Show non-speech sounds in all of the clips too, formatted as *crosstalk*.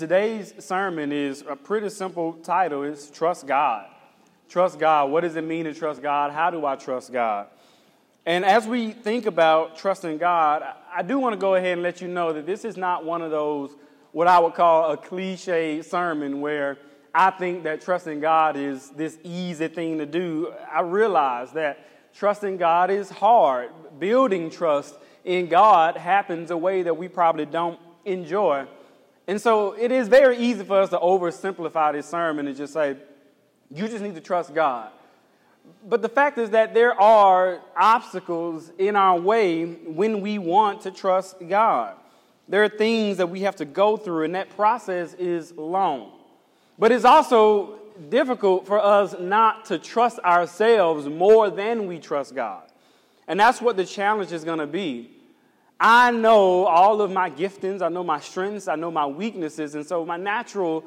Today's sermon is a pretty simple title. It's Trust God. Trust God. What does it mean to trust God? How do I trust God? And as we think about trusting God, I do want to go ahead and let you know that this is not one of those, what I would call a cliche sermon where I think that trusting God is this easy thing to do. I realize that trusting God is hard. Building trust in God happens a way that we probably don't enjoy. And so it is very easy for us to oversimplify this sermon and just say, you just need to trust God. But the fact is that there are obstacles in our way when we want to trust God. There are things that we have to go through, and that process is long. But it's also difficult for us not to trust ourselves more than we trust God. And that's what the challenge is going to be. I know all of my giftings, I know my strengths, I know my weaknesses, and so my natural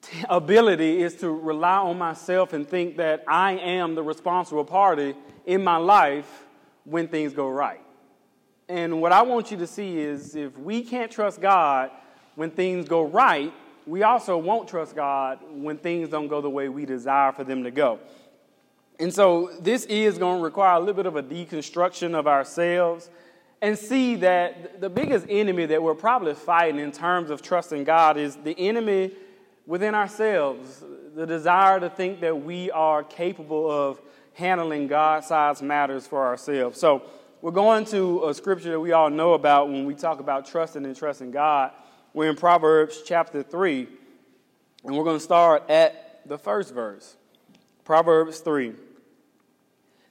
t- ability is to rely on myself and think that I am the responsible party in my life when things go right. And what I want you to see is if we can't trust God when things go right, we also won't trust God when things don't go the way we desire for them to go. And so this is going to require a little bit of a deconstruction of ourselves and see that the biggest enemy that we're probably fighting in terms of trusting God is the enemy within ourselves, the desire to think that we are capable of handling God sized matters for ourselves. So, we're going to a scripture that we all know about when we talk about trusting and trusting God. We're in Proverbs chapter 3, and we're going to start at the first verse. Proverbs 3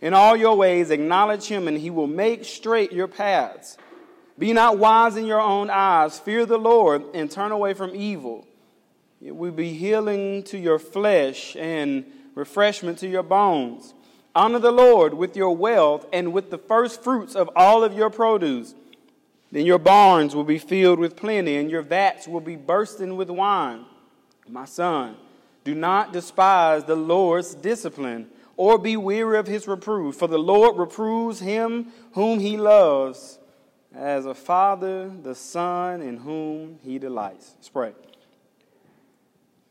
In all your ways, acknowledge him, and he will make straight your paths. Be not wise in your own eyes. Fear the Lord and turn away from evil. It will be healing to your flesh and refreshment to your bones. Honor the Lord with your wealth and with the first fruits of all of your produce. Then your barns will be filled with plenty, and your vats will be bursting with wine. My son, do not despise the Lord's discipline or be weary of his reproof. For the Lord reproves him whom he loves, as a father the son in whom he delights. Let's pray.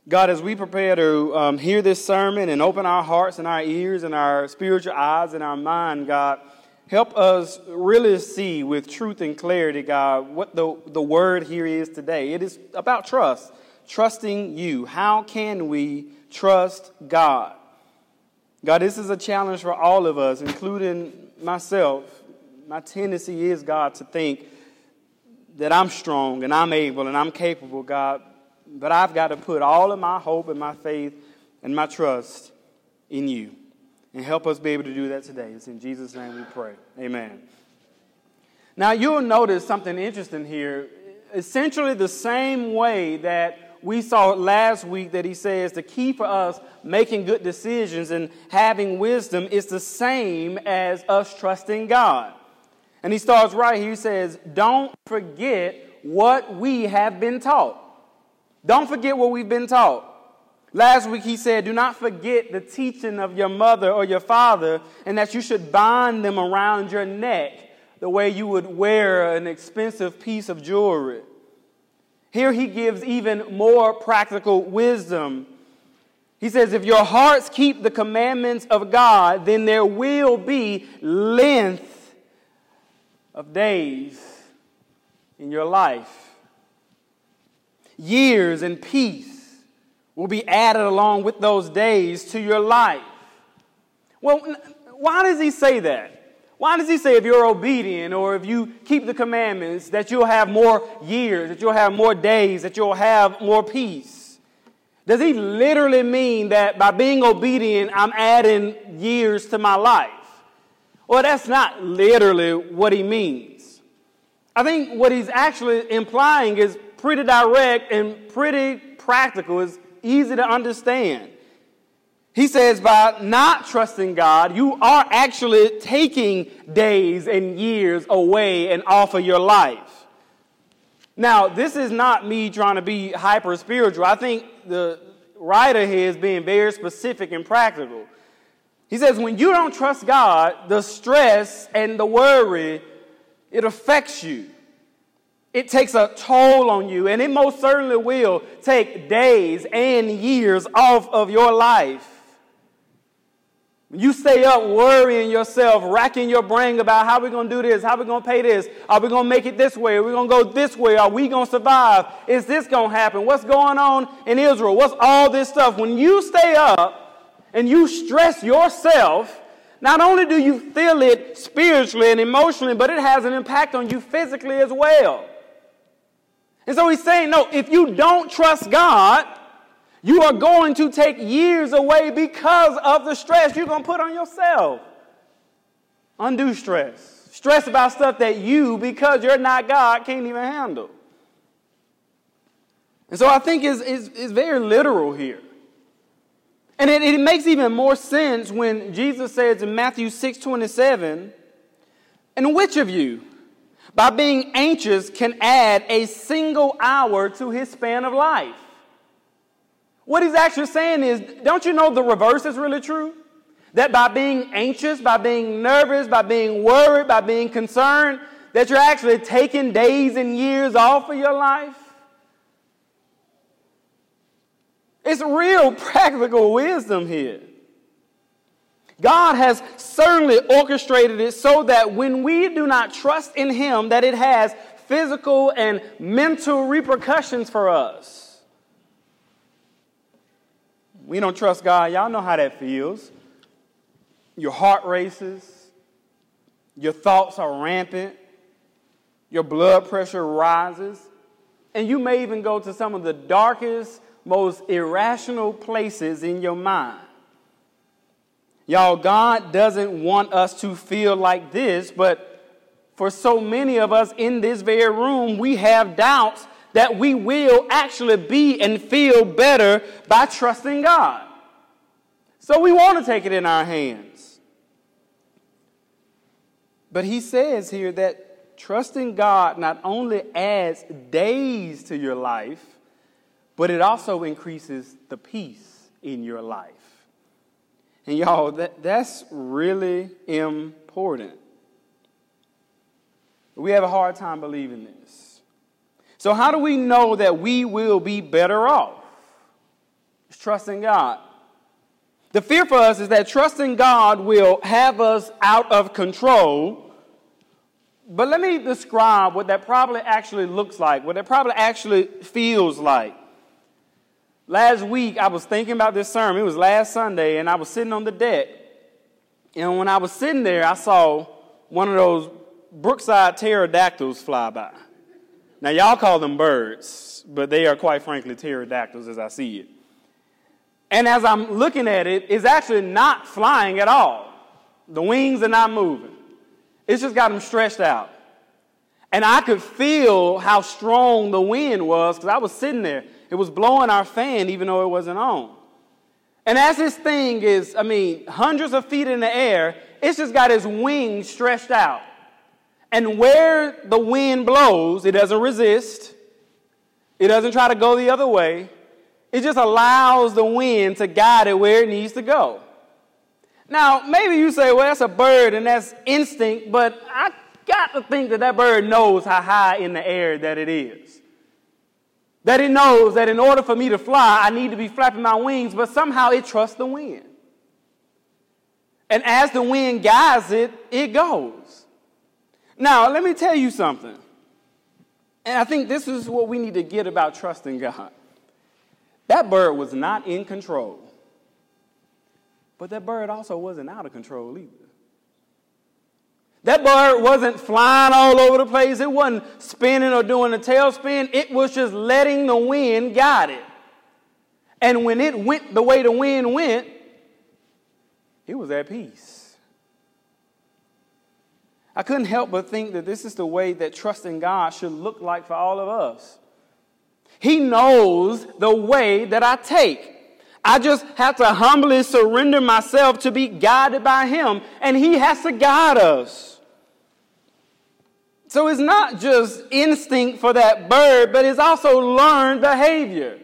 God, as we prepare to um, hear this sermon and open our hearts and our ears and our spiritual eyes and our mind, God, help us really see with truth and clarity, God, what the, the word here is today. It is about trust, trusting you. How can we trust God? God, this is a challenge for all of us, including myself. My tendency is, God, to think that I'm strong and I'm able and I'm capable, God, but I've got to put all of my hope and my faith and my trust in you. And help us be able to do that today. It's in Jesus' name we pray. Amen. Now, you'll notice something interesting here. Essentially, the same way that we saw last week that he says the key for us making good decisions and having wisdom is the same as us trusting God. And he starts right here. He says, Don't forget what we have been taught. Don't forget what we've been taught. Last week he said, Do not forget the teaching of your mother or your father, and that you should bind them around your neck the way you would wear an expensive piece of jewelry. Here he gives even more practical wisdom. He says, If your hearts keep the commandments of God, then there will be length of days in your life. Years and peace will be added along with those days to your life. Well, why does he say that? Why does he say if you're obedient or if you keep the commandments that you'll have more years, that you'll have more days, that you'll have more peace? Does he literally mean that by being obedient, I'm adding years to my life? Well, that's not literally what he means. I think what he's actually implying is pretty direct and pretty practical. It's easy to understand. He says, by not trusting God, you are actually taking days and years away and off of your life. Now, this is not me trying to be hyper spiritual. I think the writer here is being very specific and practical. He says, when you don't trust God, the stress and the worry, it affects you. It takes a toll on you, and it most certainly will take days and years off of your life. You stay up worrying yourself, racking your brain about how we're going to do this, how we're going to pay this, are we going to make it this way, are we going to go this way, are we going to survive, is this going to happen, what's going on in Israel, what's all this stuff. When you stay up and you stress yourself, not only do you feel it spiritually and emotionally, but it has an impact on you physically as well. And so he's saying, no, if you don't trust God, you are going to take years away because of the stress you're going to put on yourself. Undue stress. Stress about stuff that you, because you're not God, can't even handle. And so I think is is is very literal here. And it, it makes even more sense when Jesus says in Matthew 6 27, and which of you, by being anxious, can add a single hour to his span of life? What he's actually saying is, don't you know the reverse is really true? That by being anxious, by being nervous, by being worried, by being concerned, that you're actually taking days and years off of your life? It's real *laughs* practical wisdom here. God has certainly orchestrated it so that when we do not trust in Him, that it has physical and mental repercussions for us we don't trust God, y'all know how that feels. Your heart races, your thoughts are rampant, your blood pressure rises, and you may even go to some of the darkest, most irrational places in your mind. Y'all, God doesn't want us to feel like this, but for so many of us in this very room, we have doubts that we will actually be and feel better by trusting God. So we want to take it in our hands. But he says here that trusting God not only adds days to your life, but it also increases the peace in your life. And y'all, that, that's really important. We have a hard time believing this. So, how do we know that we will be better off? It's trusting God. The fear for us is that trusting God will have us out of control. But let me describe what that probably actually looks like, what that probably actually feels like. Last week, I was thinking about this sermon. It was last Sunday, and I was sitting on the deck. And when I was sitting there, I saw one of those Brookside pterodactyls fly by. Now, y'all call them birds, but they are quite frankly pterodactyls as I see it. And as I'm looking at it, it's actually not flying at all. The wings are not moving. It's just got them stretched out. And I could feel how strong the wind was because I was sitting there. It was blowing our fan even though it wasn't on. And as this thing is, I mean, hundreds of feet in the air, it's just got its wings stretched out. And where the wind blows, it doesn't resist, it doesn't try to go the other way. It just allows the wind to guide it where it needs to go. Now, maybe you say, well, that's a bird and that's instinct, but I got to think that that bird knows how high in the air that it is. That it knows that in order for me to fly, I need to be flapping my wings, but somehow it trusts the wind. And as the wind guides it, it goes. Now, let me tell you something. And I think this is what we need to get about trusting God. That bird was not in control. But that bird also wasn't out of control either. That bird wasn't flying all over the place. It wasn't spinning or doing a tailspin. It was just letting the wind guide it. And when it went the way the wind went, it was at peace. I couldn't help but think that this is the way that trusting God should look like for all of us. He knows the way that I take. I just have to humbly surrender myself to be guided by Him, and He has to guide us. So it's not just instinct for that bird, but it's also learned behavior.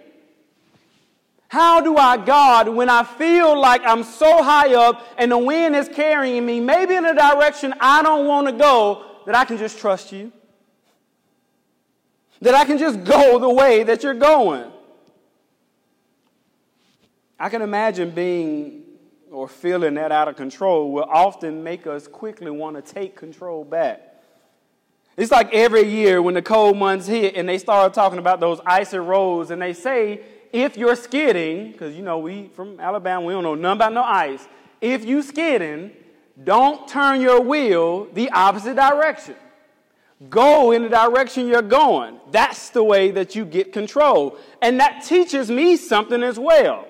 How do I guard when I feel like I'm so high up and the wind is carrying me, maybe in a direction I don't want to go, that I can just trust you? That I can just go the way that you're going? I can imagine being or feeling that out of control will often make us quickly want to take control back. It's like every year when the cold months hit and they start talking about those icy roads and they say if you're skidding, because you know we from Alabama, we don't know nothing about no ice. If you skidding, don't turn your wheel the opposite direction. Go in the direction you're going. That's the way that you get control. And that teaches me something as well.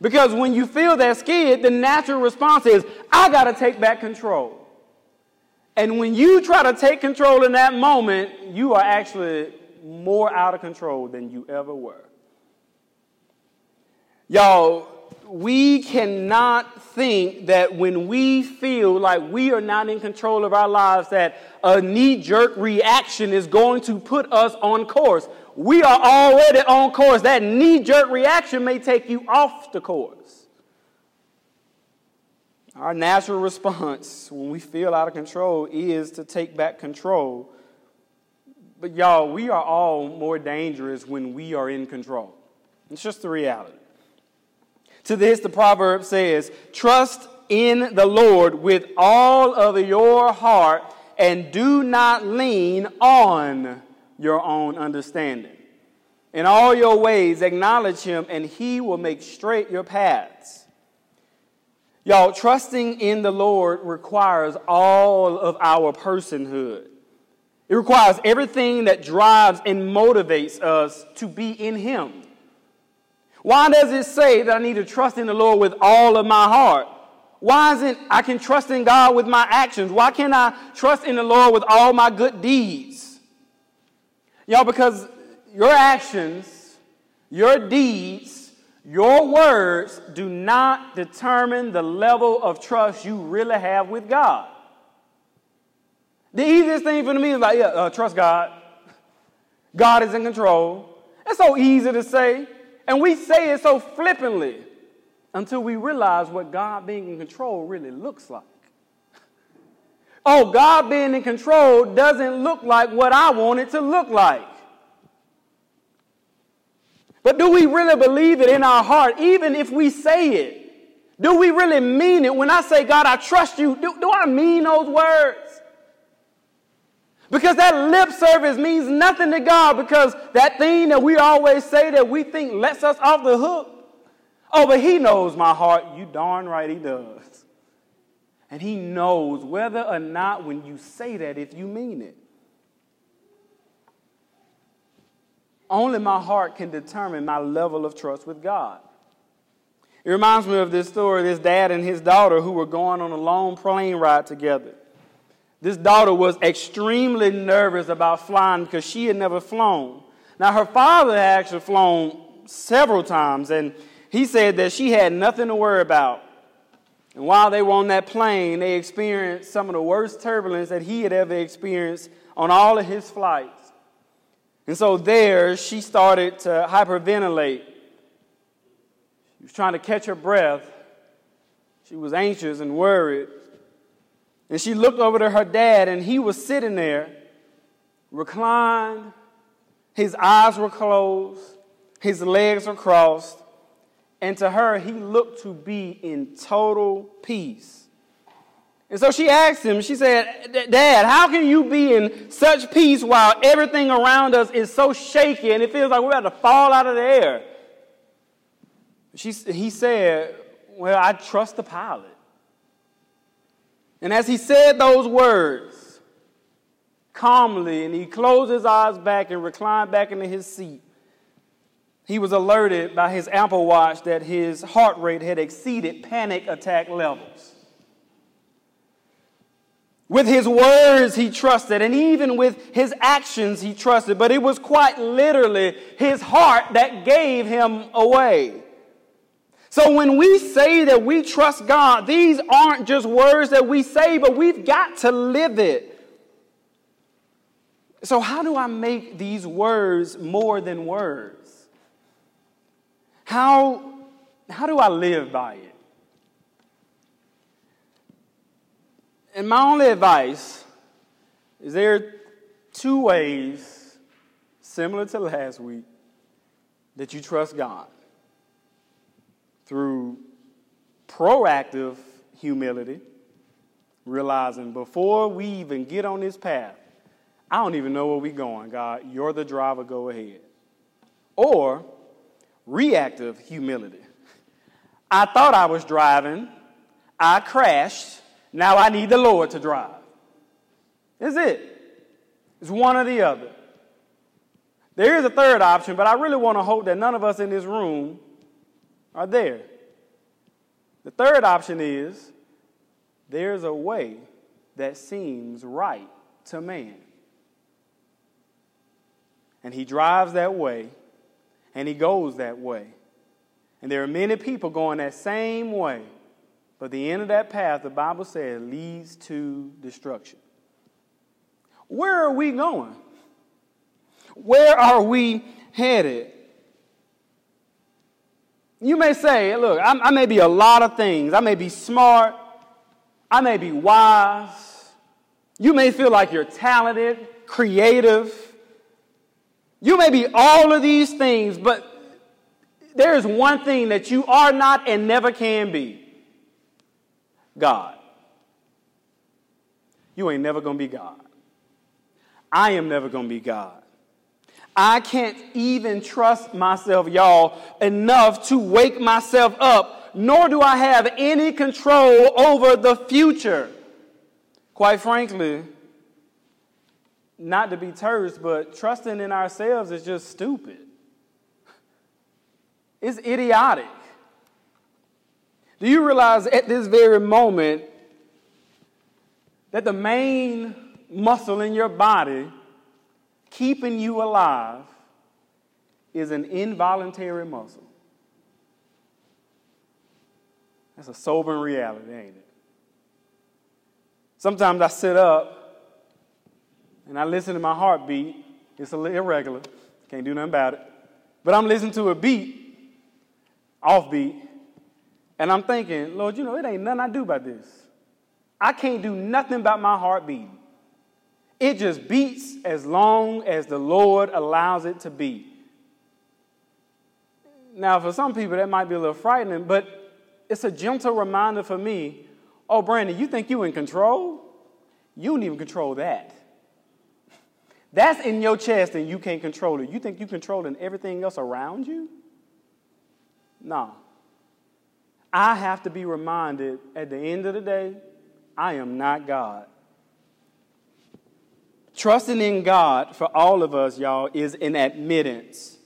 Because when you feel that skid, the natural response is, I got to take back control. And when you try to take control in that moment, you are actually more out of control than you ever were. Y'all, we cannot think that when we feel like we are not in control of our lives, that a knee jerk reaction is going to put us on course we are already on course. That knee jerk reaction may take you off the course. Our natural response when we feel out of control is to take back control. But y'all, we are all more dangerous when we are in control. It's just the reality. To this, the proverb says, Trust in the Lord with all of your heart and do not lean on your own understanding. In all your ways, acknowledge him, and he will make straight your paths. Y'all, trusting in the Lord requires all of our personhood. It requires everything that drives and motivates us to be in Him. Why does it say that I need to trust in the Lord with all of my heart? Why isn't I can trust in God with my actions? Why can't I trust in the Lord with all my good deeds? Y'all, because your actions, your deeds, your words do not determine the level of trust you really have with God. The easiest thing for me is like, yeah, uh, trust God. God is in control. It's so easy to say. And we say it so flippantly until we realize what God being in control really looks like. Oh, God being in control doesn't look like what I want it to look like. But do we really believe it in our heart, even if we say it? Do we really mean it? When I say, God, I trust you, do, do I mean those words? Because that lip service means nothing to God because that thing that we always say that we think lets us off the hook. Oh, but He knows my heart. You darn right He does. And he knows whether or not when you say that, if you mean it. Only my heart can determine my level of trust with God. It reminds me of this story this dad and his daughter who were going on a long plane ride together. This daughter was extremely nervous about flying because she had never flown. Now, her father had actually flown several times, and he said that she had nothing to worry about. And while they were on that plane, they experienced some of the worst turbulence that he had ever experienced on all of his flights. And so there, she started to hyperventilate. She was trying to catch her breath. She was anxious and worried. And she looked over to her dad, and he was sitting there, reclined. His eyes were closed, his legs were crossed, and to her, he looked to be in total peace. And so she asked him, she said, Dad, how can you be in such peace while everything around us is so shaky and it feels like we're about to fall out of the air? She, he said, Well, I trust the pilot. And as he said those words, calmly, and he closed his eyes back and reclined back into his seat, he was alerted by his Apple Watch that his heart rate had exceeded panic attack levels. With his words, he trusted, and even with his actions, he trusted. But it was quite literally his heart that gave him away. So when we say that we trust God, these aren't just words that we say, but we've got to live it. So, how do I make these words more than words? How, how do I live by it? And my only advice is there are two ways, similar to last week, that you trust God through proactive humility, realizing before we even get on this path, I don't even know where we're going, God. You're the driver, go ahead. Or reactive humility. I thought I was driving, I crashed, now I need the Lord to drive. Is it? It's one or the other. There is a third option, but I really want to hope that none of us in this room are there. The third option is there's a way that seems right to man. And he drives that way, and he goes that way. And there are many people going that same way. But the end of that path, the Bible says, leads to destruction. Where are we going? Where are we headed? You may say, look, I, I, may be a lot of things. I may be smart. I may be wise. You may feel like you're talented, creative. You may be all of these things, but there is one thing that you are not and never can be God. You ain't never going to be God. I am never going to be God. I can't even trust myself, y'all, enough to wake myself up, nor do I have any control over the future. Quite frankly, not to be terse, but trusting in ourselves is just stupid. *laughs* It's idiotic. Do you realize at this very moment that the main muscle in your body keeping you alive is an involuntary muscle? That's a sobering reality, ain't it? Sometimes I sit up and I listen to my heartbeat. It's a little irregular, can't do nothing about it. But I'm listening to a beat, off beat, and I'm thinking, Lord, you know, it ain't nothing I do about this. I can't do nothing about my heart beating. It just beats as long as the Lord allows it to beat. Now, for some people, that might be a little frightening, but it's a gentle reminder for me oh, Brandon, you think you in control? You don't even control that. That's in your chest and you can't control it. You think you controlling everything else around you? No. I have to be reminded at the end of the day, I am not God. Trusting in God for all of us, y'all, is an admittance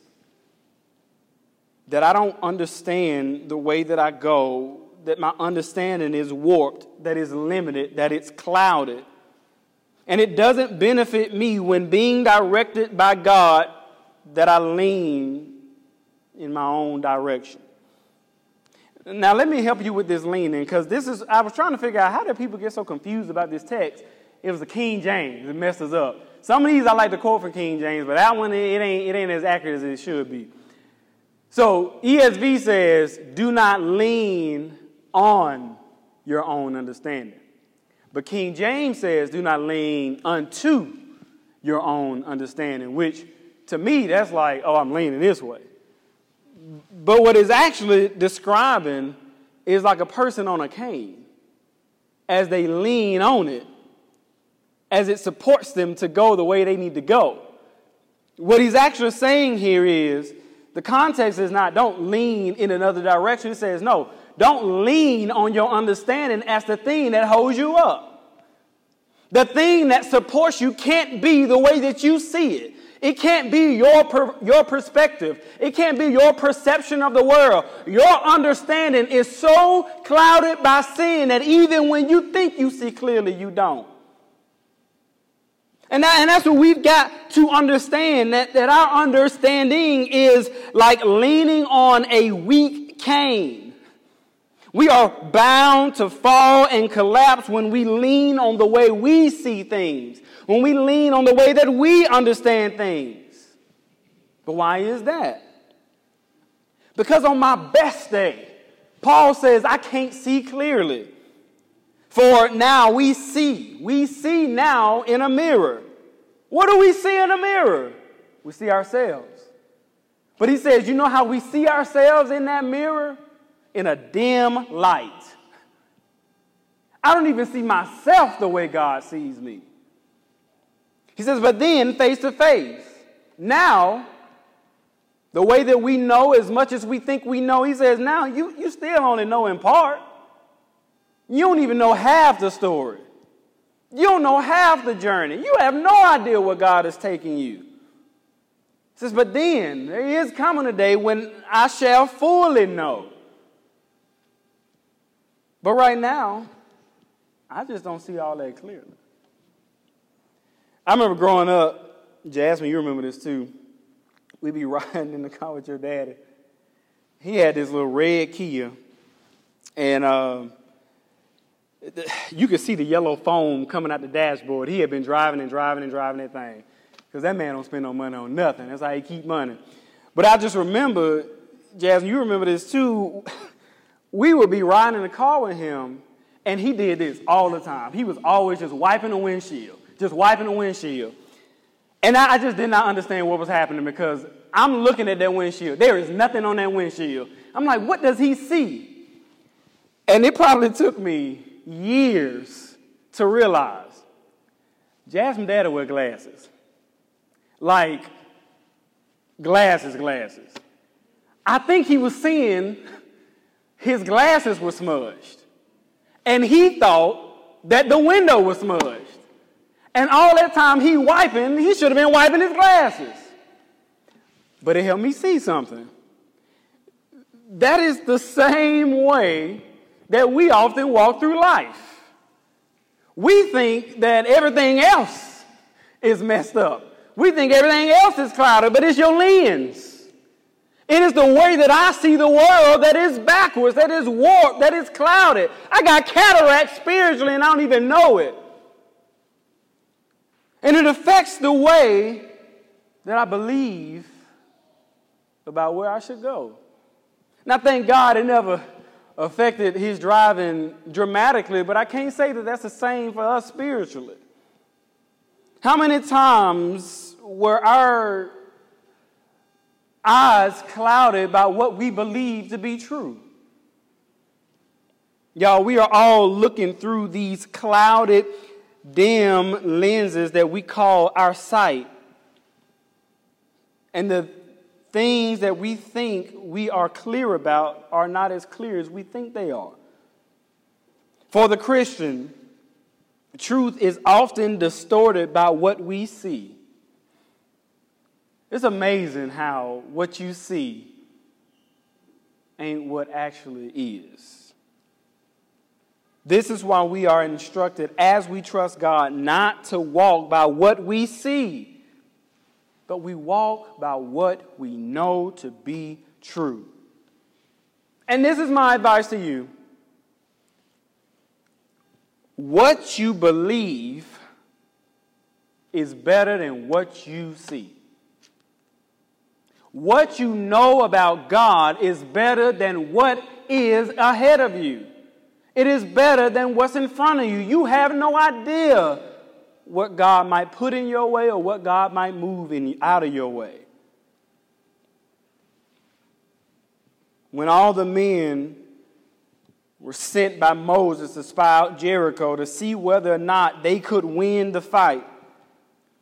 that I don't understand the way that I go, that my understanding is warped, that is limited, that it's clouded. And it doesn't benefit me when being directed by God that I lean in my own direction. Now, let me help you with this leaning, because this is, I was trying to figure out how did people get so confused about this text? It was the King James, it messed us up. Some of these I like to quote from King James, but that one, it ain't, it ain't as accurate as it should be. So, ESV says, do not lean on your own understanding. But King James says, do not lean unto your own understanding, which to me, that's like, oh, I'm leaning this way. But what is actually describing is like a person on a cane as they lean on it, as it supports them to go the way they need to go. What he's actually saying here is the context is not don't lean in another direction. He says, no, don't lean on your understanding as the thing that holds you up. The thing that supports you can't be the way that you see it. It can't be your, per, your perspective. It can't be your perception of the world. Your understanding is so clouded by sin that even when you think you see clearly, you don't. And, that, and that's what we've got to understand that, that our understanding is like leaning on a weak cane. We are bound to fall and collapse when we lean on the way we see things, when we lean on the way that we understand things. But why is that? Because on my best day, Paul says, I can't see clearly. For now we see. We see now in a mirror. What do we see in a mirror? We see ourselves. But he says, You know how we see ourselves in that mirror? In a dim light. I don't even see myself the way God sees me. He says, But then face to face. Now, the way that we know as much as we think we know, he says, Now you, you still only know in part. You don't even know half the story. You don't know half the journey. You have no idea where God is taking you. Says, but then there is coming a day when I shall fully know. But right now, I just don't see all that clearly. I remember growing up, Jasmine, you remember this too. We'd be *laughs* riding in the car with your daddy. He had this little red Kia, and um, you could see the yellow foam coming out the dashboard. He had been driving and driving and driving that thing. Because that man don't spend no money on nothing. That's how he keep money. But I just remember, Jasmine, you remember this too. *laughs* We would be riding in the car with him, and he did this all the time. He was always just wiping the windshield, just wiping the windshield. And I, I just did not understand what was happening because I'm looking at that windshield. There is nothing on that windshield. I'm like, what does he see? And it probably took me years to realize Jasmine daddy wear glasses. Like glasses, glasses. I think he was seeing his glasses were smudged. And he thought that the window was smudged. And all that time he wiping, he should have been wiping his glasses. But it helped me see something. That is the same way that we often walk through life. We think that everything else is messed up. We think everything else is clouded, but it's your lens. It is the way that I see the world that is backwards, that is warped, that is clouded. I got cataracts spiritually and I don't even know it. And it affects the way that I believe about where I should go. I thank God it never affected his driving dramatically, but I can't say that that's the same for us spiritually. How many times were our eyes clouded by what we believe to be true? Y'all, we are all looking through these clouded, dim lenses that we call our sight. And the things that we think we are clear about are not as clear as we think they are. For the Christian, truth is often distorted by what we see. It's amazing how what you see ain't what actually is. This is why we are instructed as we trust God not to walk by what we see but we walk by what we know to be true. And this is my advice to you. What you believe is better than what you see. What you know about God is better than what is ahead of you. It is better than what's in front of you. You have no idea what God might put in your way or what God might move in, out of your way. When all the men were sent by Moses to spy out Jericho to see whether or not they could win the fight,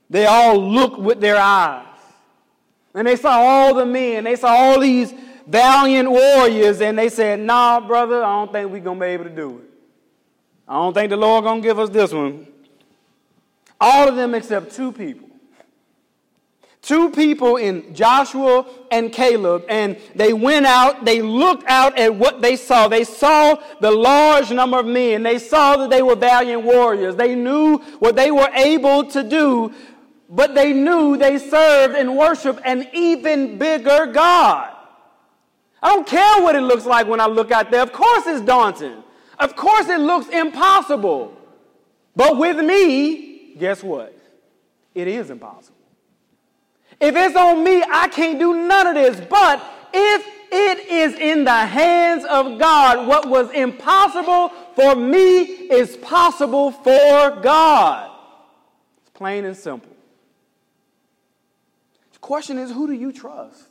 they all looked with their eyes. And they saw all the men, they saw all these valiant warriors, and they said, Nah, brother, I don't think we're going to be able to do it. I don't think the Lord going to give us this one. All of them except two people. Two people in Joshua and Caleb, and they went out, they looked out at what they saw. They saw the large number of men. They saw that they were valiant warriors. They knew what they were able to do, but they knew they served and worshiped an even bigger God. I don't care what it looks like when I look out there. Of course, it's daunting. Of course, it looks impossible. But with me, guess what? It is impossible. If it's on me, I can't do none of this. But if it is in the hands of God, what was impossible for me is possible for God. It's plain and simple. The question is who do you trust?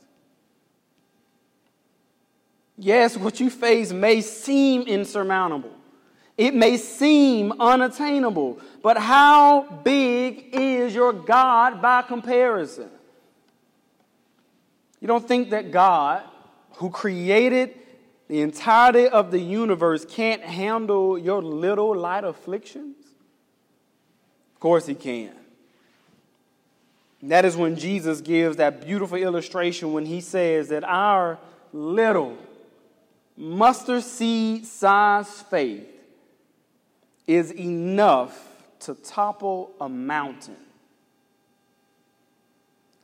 Yes, what you face may seem insurmountable. It may seem unattainable, but how big is your God by comparison? You don't think that God, who created the entirety of the universe, can't handle your little light afflictions? Of course, He can. That is when Jesus gives that beautiful illustration when He says that our little mustard seed size faith is enough to topple a mountain.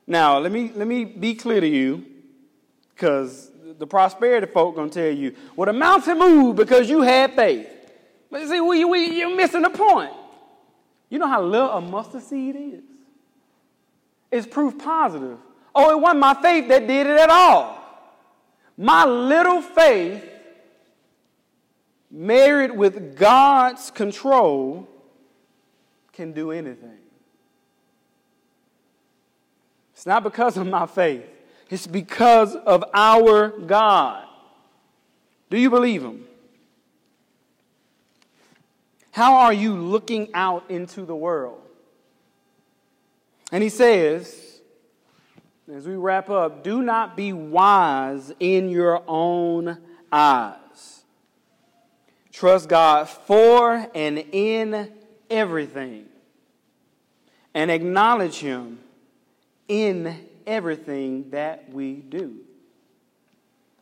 Now, let me, let me be clear to you, because the prosperity folk to tell you, well, the mountain moved because you had faith. But see, we, we, you're missing the point. You know how little a mustard seed is? It's proof positive. Oh, it wasn't my faith that did it at all. My little faith, married with God's control, can do anything. It's not because of my faith, it's because of our God. Do you believe Him? How are you looking out into the world? And he says, as we wrap up, do not be wise in your own eyes. Trust God for and in everything, and acknowledge Him in everything that we do.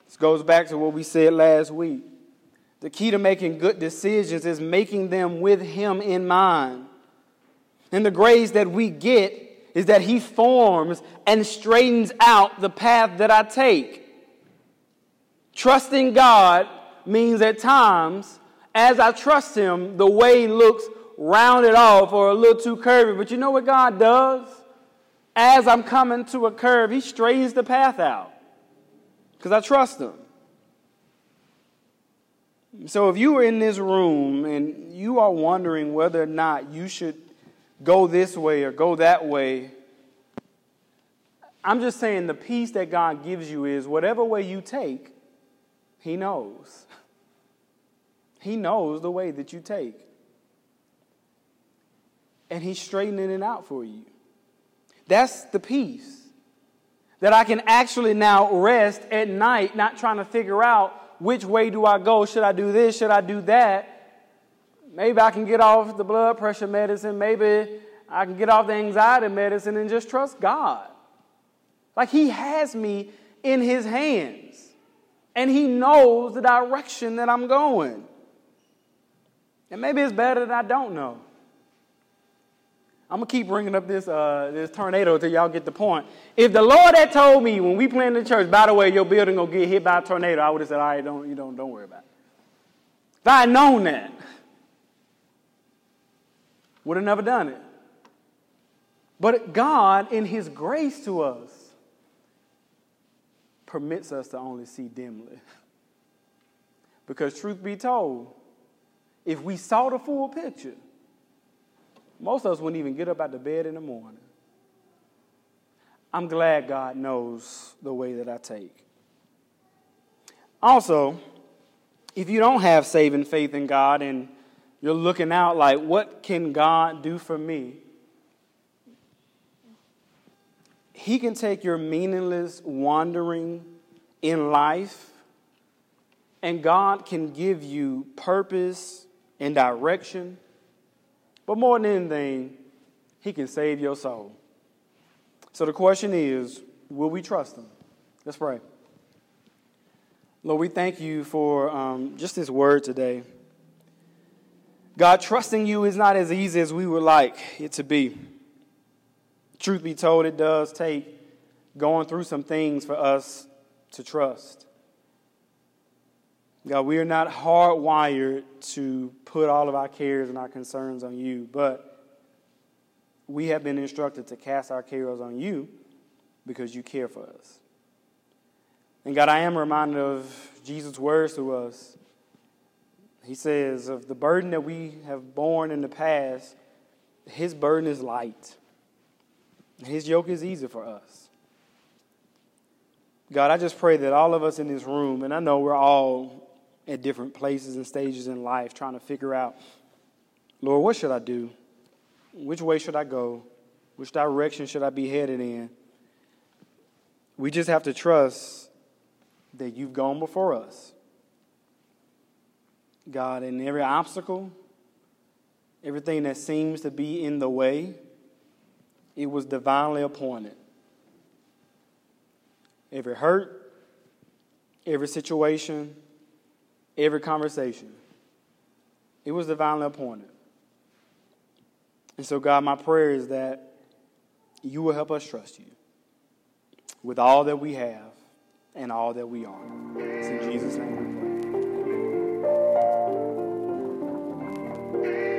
This goes back to what we said last week. The key to making good decisions is making them with Him in mind. And the grace that we get is that He forms and straightens out the path that I take. Trusting God means at times, as I trust Him, the way looks rounded off or a little too curvy. But you know what God does? as I'm coming to a curve, he straightens the path out because I trust him. So if you are in this room and you are wondering whether or not you should go this way or go that way, I'm just saying the peace that God gives you is whatever way you take, He knows. He knows the way that you take. And He's straightening it out for you. That's the peace. That I can actually now rest at night, not trying to figure out which way do I go? Should I do this? Should I do that? Maybe I can get off the blood pressure medicine. Maybe I can get off the anxiety medicine and just trust God. Like He has me in His hands, and He knows the direction that I'm going. And maybe it's better that I don't know. I'm gonna keep bringing up this uh, this tornado until y'all get the point. If the Lord had told me when we planned the church, by the way, your building gonna get hit by a tornado, I would have said, all right, don't you don't don't worry about it. If I had known that, would have never done it. But God, in His grace to us, permits us to only see dimly. *laughs* Because truth be told, if we saw the full picture most of us wouldn't even get up out of bed in the morning. I'm glad God knows the way that I take. Also, if you don't have saving faith in God and you're looking out like, what can God do for me? He can take your meaningless wandering in life, and God can give you purpose and direction but more than anything, He can save your soul. So the question is will we trust Him? Let's pray. Lord, we thank you for um, just this word today. God, trusting you is not as easy as we would like it to be. Truth be told, it does take going through some things for us to trust. God, we are not hardwired to put all of our cares and our concerns on you, but we have been instructed to cast our cares on you because you care for us. And God, I am reminded of Jesus' words to us. He says, of the burden that we have borne in the past, his burden is light. His yoke is easy for us. God, I just pray that all of us in this room, and I know we're all at different places and stages in life trying to figure out, Lord, what should I do? Which way should I go? Which direction should I be headed in? We just have to trust that you've gone before us. God, in every obstacle, everything that seems to be in the way, it was divinely appointed. Every hurt, every situation, every conversation. It was divinely appointed. And so, God, my prayer is that you will help us trust you with all that we have and all that we are. It's in Jesus' name we pray.